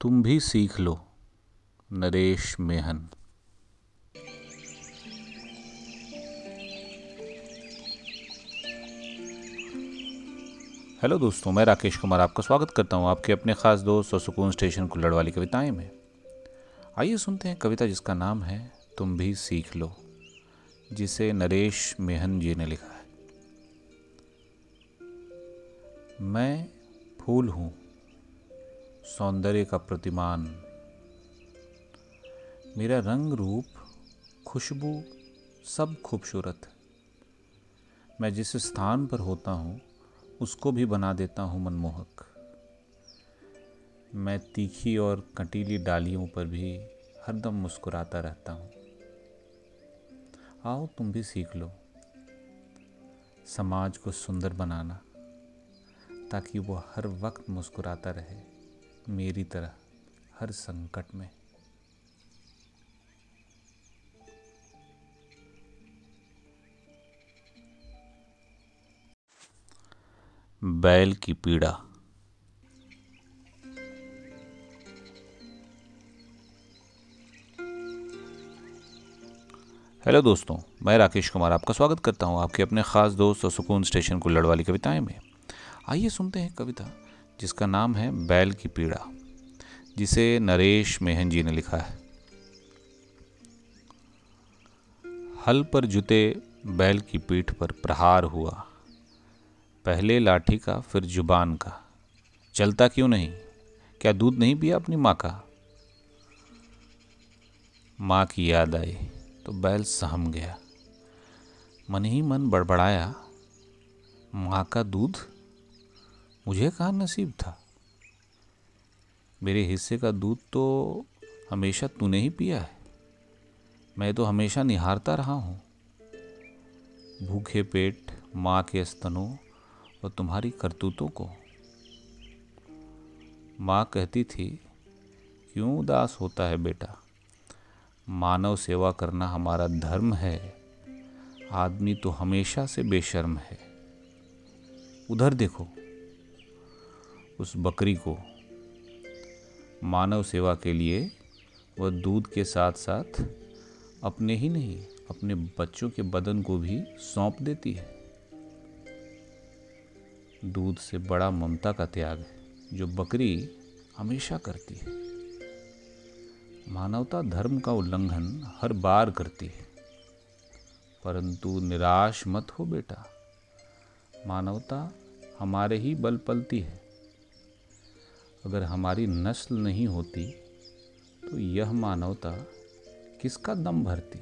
तुम भी सीख लो, नरेश मेहन। हेलो दोस्तों, मैं राकेश कुमार आपका स्वागत करता हूँ आपके अपने खास दोस्त और सुकून स्टेशन कुल्लड़ वाली कविताएँ में। आइए सुनते हैं कविता जिसका नाम है, तुम भी सीख लो, जिसे नरेश मेहन जी ने लिखा है। मैं फूल हूँ सौंदर्य का प्रतिमान। मेरा रंग रूप, खुशबू सब खूबसूरत। मैं जिस स्थान पर होता हूँ, उसको भी बना देता हूँ मनमोहक। मैं तीखी और कटीली डालियों पर भी हरदम मुस्कुराता रहता हूँ। आओ, तुम भी सीख लो। समाज को सुंदर बनाना, ताकि वो हर वक्त मुस्कुराता रहे। मेरी तरह, हर संकट में। बैल की पीड़ा। हेलो दोस्तों, मैं राकेश कुमार आपका स्वागत करता हूँ आपके अपने खास दोस्त और सुकून स्टेशन को लड़वाली कविताएँ में। आइए सुनते हैं कविता। जिसका नाम है बैल की पीड़ा, जिसे नरेश मेहन जी ने लिखा है। हल पर जुते बैल की पीठ पर प्रहार हुआ। पहले लाठी का, फिर ज़ुबान का। चलता क्यों नहीं? क्या दूध नहीं पिया अपनी माँ का? माँ की याद आई तो बैल सहम गया। मन ही मन बड़बड़ाया, माँ का दूध मुझे कहाँ नसीब था? मेरे हिस्से का दूध तो हमेशा तूने ही पिया है। मैं तो हमेशा निहारता रहा हूँ। भूखे पेट, माँ के स्तनों और तुम्हारी करतूतों को। माँ कहती थी, क्यों उदास होता है बेटा? मानव सेवा करना हमारा धर्म है। आदमी तो हमेशा से बेशर्म है। उधर देखो उस बकरी को। मानव सेवा के लिए वह दूध के साथ साथ अपने ही नहीं, अपने बच्चों के बदन को भी सौंप देती है। दूध से बड़ा ममता का त्याग है जो बकरी हमेशा करती है। मानवता धर्म का उल्लंघन हर बार करती है। परंतु निराश मत हो बेटा। मानवता हमारे ही बल पलती है। अगर हमारी नस्ल नहीं होती तो यह मानवता किसका दम भरती?